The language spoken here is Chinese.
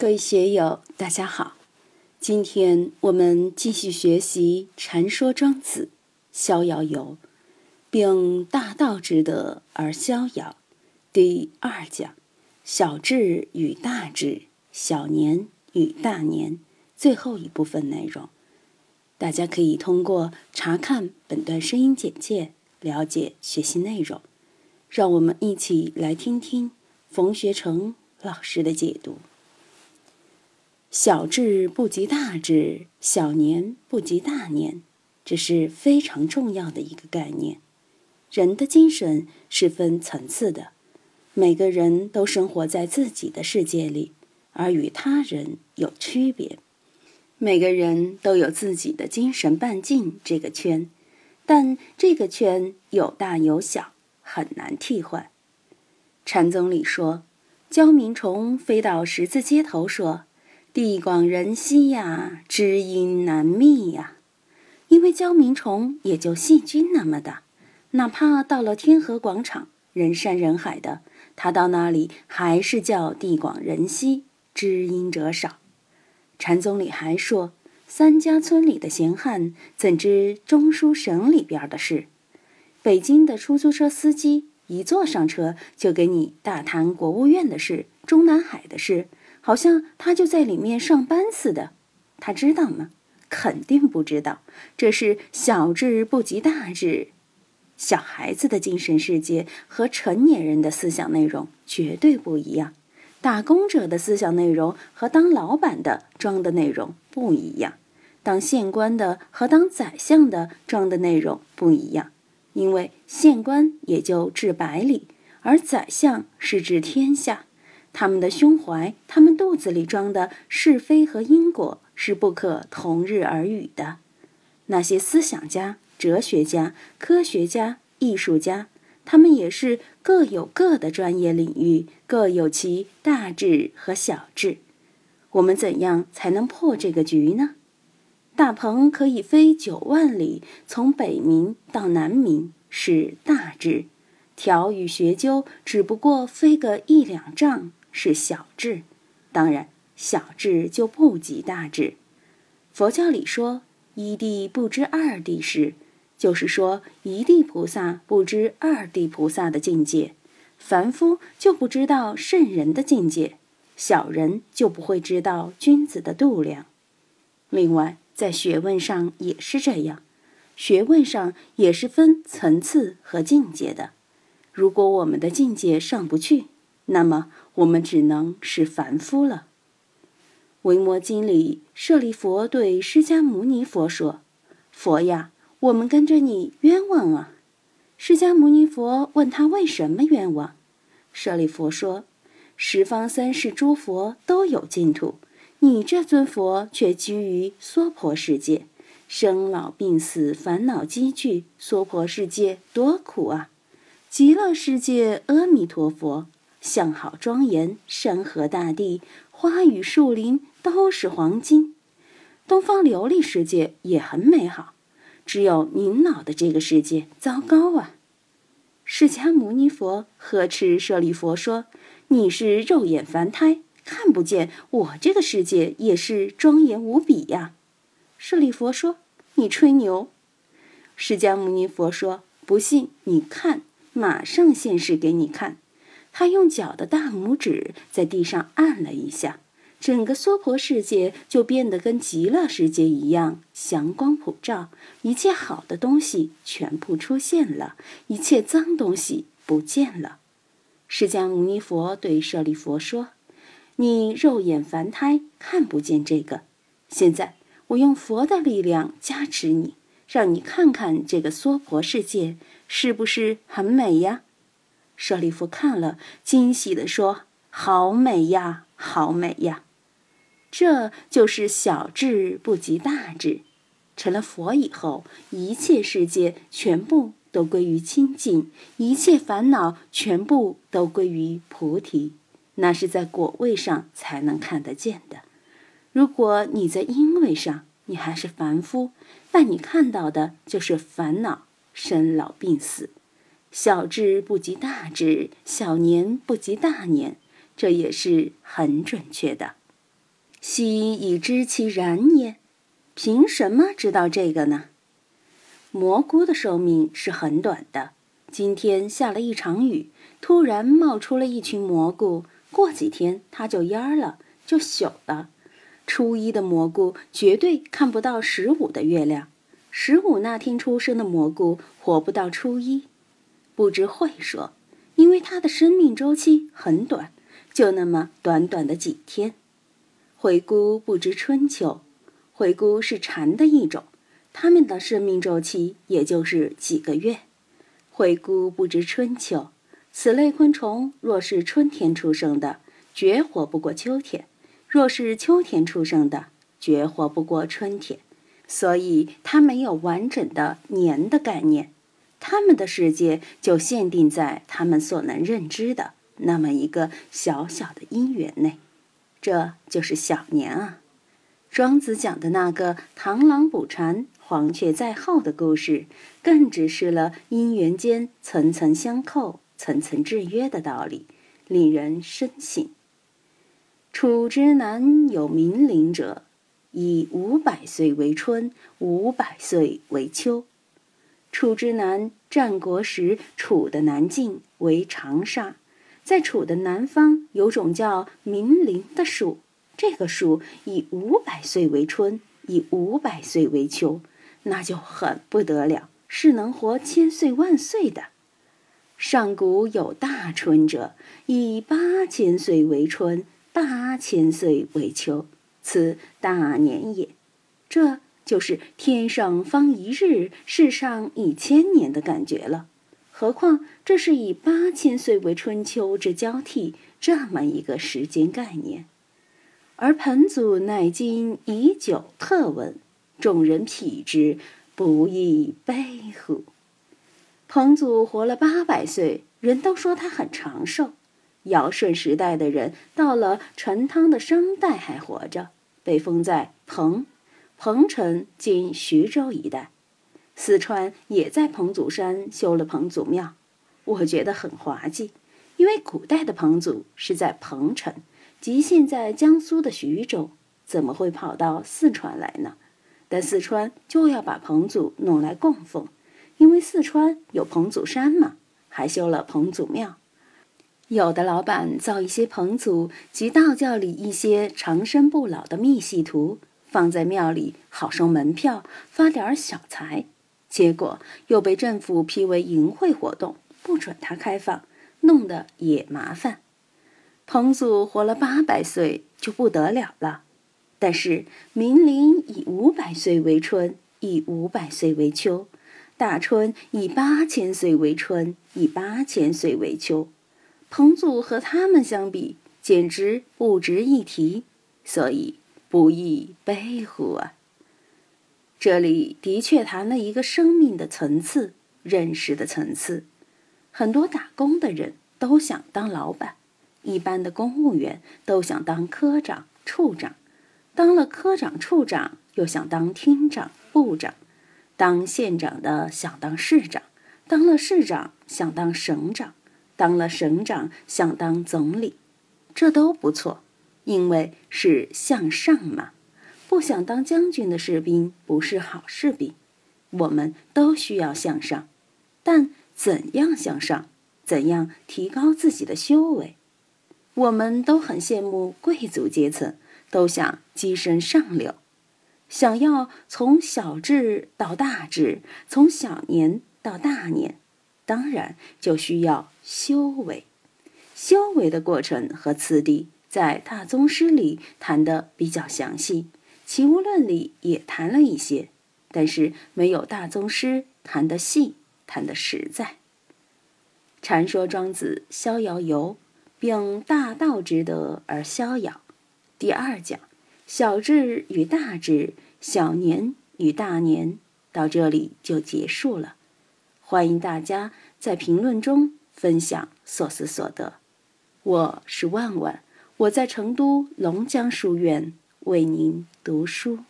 各位学友，大家好！今天我们继续学习《禅说庄子》，逍遥游，并大道之德而逍遥。第二讲：小智与大智，小年与大年。最后一部分内容，大家可以通过查看本段声音简介了解学习内容。让我们一起来听听冯学成老师的解读。小智不及大智，小年不及大年，这是非常重要的一个概念。人的精神是分层次的，每个人都生活在自己的世界里，而与他人有区别。每个人都有自己的精神半径这个圈，但这个圈有大有小，很难替换。禅宗里说，焦明虫飞到十字街头说。地广人稀呀，知音难觅呀。因为焦明虫也就细菌那么大，哪怕到了天河广场，人山人海的，他到那里还是叫地广人稀，知音者少。禅宗里还说，三家村里的闲汉怎知中书省里边的事？北京的出租车司机一坐上车，就给你大谈国务院的事，中南海的事。好像他就在里面上班似的，他知道吗？肯定不知道。这是小智不及大智，小孩子的精神世界和成年人的思想内容绝对不一样。打工者的思想内容和当老板的装的内容不一样，当县官的和当宰相的装的内容不一样。因为县官也就治百里，而宰相是治天下。他们的胸怀，他们肚子里装的是非和因果是不可同日而语的。那些思想家、哲学家、科学家、艺术家，他们也是各有各的专业领域，各有其大智和小智。我们怎样才能破这个局呢？大鹏可以飞九万里，从北冥到南冥，是大智；条与学究只不过飞个一两丈。是小智，当然小智就不及大智。佛教里说一地不知二地时，就是说一地菩萨不知二地菩萨的境界，凡夫就不知道圣人的境界，小人就不会知道君子的度量。另外，在学问上也是这样，学问上也是分层次和境界的。如果我们的境界上不去，那么我们只能是凡夫了。维摩经里，舍利佛对释迦牟尼佛说：“佛呀，我们跟着你冤枉啊！”释迦牟尼佛问他为什么冤枉，舍利佛说：“十方三世诸佛都有净土，你这尊佛却居于娑婆世界，生老病死，烦恼积聚，娑婆世界多苦啊！极乐世界，阿弥陀佛。”相好庄严，山河大地、花与树林都是黄金。东方琉璃世界也很美好，只有您老的这个世界糟糕啊！释迦牟尼佛呵斥舍利佛说：“你是肉眼凡胎，看不见我这个世界也是庄严无比呀！”舍利佛说：“你吹牛。”释迦牟尼佛说：“不信你看，马上现世给你看。”他用脚的大拇指在地上按了一下，整个娑婆世界就变得跟极乐世界一样，祥光普照，一切好的东西全部出现了，一切脏东西不见了。释迦牟尼佛对舍利佛说：“你肉眼凡胎看不见这个，现在我用佛的力量加持你，让你看看这个娑婆世界是不是很美呀？”舍利弗看了，惊喜地说：“好美呀，好美呀！”这就是小智不及大智。成了佛以后，一切世界全部都归于清净，一切烦恼全部都归于菩提。那是在果位上才能看得见的。如果你在因位上，你还是凡夫，那你看到的就是烦恼、生老病死。小智不及大智，小年不及大年，这也是很准确的。昔已知其然也。凭什么知道这个呢？蘑菇的寿命是很短的。今天下了一场雨，突然冒出了一群蘑菇，过几天它就蔫了，就朽了。初一的蘑菇绝对看不到十五的月亮，十五那天出生的蘑菇活不到初一。不知会说，因为它的生命周期很短，就那么短短的几天。灰菇不知春秋，灰菇是蝉的一种，它们的生命周期也就是几个月。灰菇不知春秋，此类昆虫若是春天出生的，绝活不过秋天。若是秋天出生的，绝活不过春天，所以它没有完整的年的概念，他们的世界就限定在他们所能认知的那么一个小小的因缘内，这就是小年啊。庄子讲的那个螳螂捕蝉，黄雀在后的故事，更指示了因缘间层层相扣、层层制约的道理，令人深省。楚之南有冥灵者，以五百岁为春，五百岁为秋。楚之南，战国时楚的南境为长沙，在楚的南方有种叫冥灵的树，这个树以五百岁为春，以五百岁为秋，那就很不得了，是能活千岁万岁的。上古有大春者，以八千岁为春。八千岁为秋，此大年也。这就是天上方一日，世上一千年的感觉了。何况这是以八千岁为春秋之交替这么一个时间概念。而彭祖乃今已久特闻，众人匹之，不亦悲乎？彭祖活了八百岁，人都说他很长寿。尧舜时代的人，到了陈汤的商代还活着，被封在彭，彭城今徐州一带。四川也在彭祖山修了彭祖庙，我觉得很滑稽，因为古代的彭祖是在彭城，即现在江苏的徐州，怎么会跑到四川来呢？但四川就要把彭祖弄来供奉，因为四川有彭祖山嘛，还修了彭祖庙。有的老板造一些彭祖及道教里一些长生不老的密系图，放在庙里好收门票，发点小财。结果又被政府批为淫秽活动，不准他开放，弄得也麻烦。彭祖活了八百岁就不得了了，但是明灵以五百岁为春，以五百岁为秋；大春以八千岁为春，以八千岁为秋。彭祖和他们相比，简直不值一提，所以不亦悲乎啊！这里的确谈了一个生命的层次、认识的层次。很多打工的人都想当老板，一般的公务员都想当科长、处长，当了科长、处长又想当厅长、部长，当县长的想当市长，当了市长想当省长。当了省长，想当总理，这都不错，因为是向上嘛。不想当将军的士兵不是好士兵。我们都需要向上，但怎样向上？怎样提高自己的修为？我们都很羡慕贵族阶层，都想跻身上流，想要从小智到大智，从小年到大年。当然就需要修为，修为的过程和次第，在大宗师里谈的比较详细，齐物论里也谈了一些，但是没有大宗师谈的细，谈的实在。禅说庄子逍遥游，并大道之德而逍遥。第二讲，小智与大智，小年与大年，到这里就结束了。欢迎大家在评论中分享所思所得。我是万万，我在成都龙江书院为您读书。